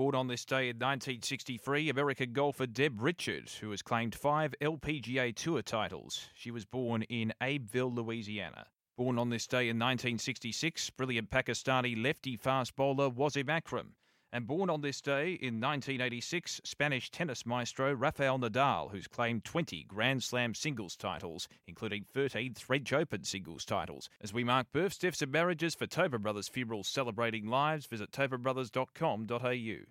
Born on this day in 1963, American golfer Deb Richards, who has claimed five LPGA Tour titles. She was born in Abbeville, Louisiana. Born on this day in 1966, brilliant Pakistani lefty fast bowler Wasim Akram. And born on this day in 1986, Spanish tennis maestro Rafael Nadal, who's claimed 20 Grand Slam singles titles, including 13 French Open singles titles. As we mark births, deaths, and marriages for Tobin Brothers funerals celebrating lives, visit tobinbrothers.com.au.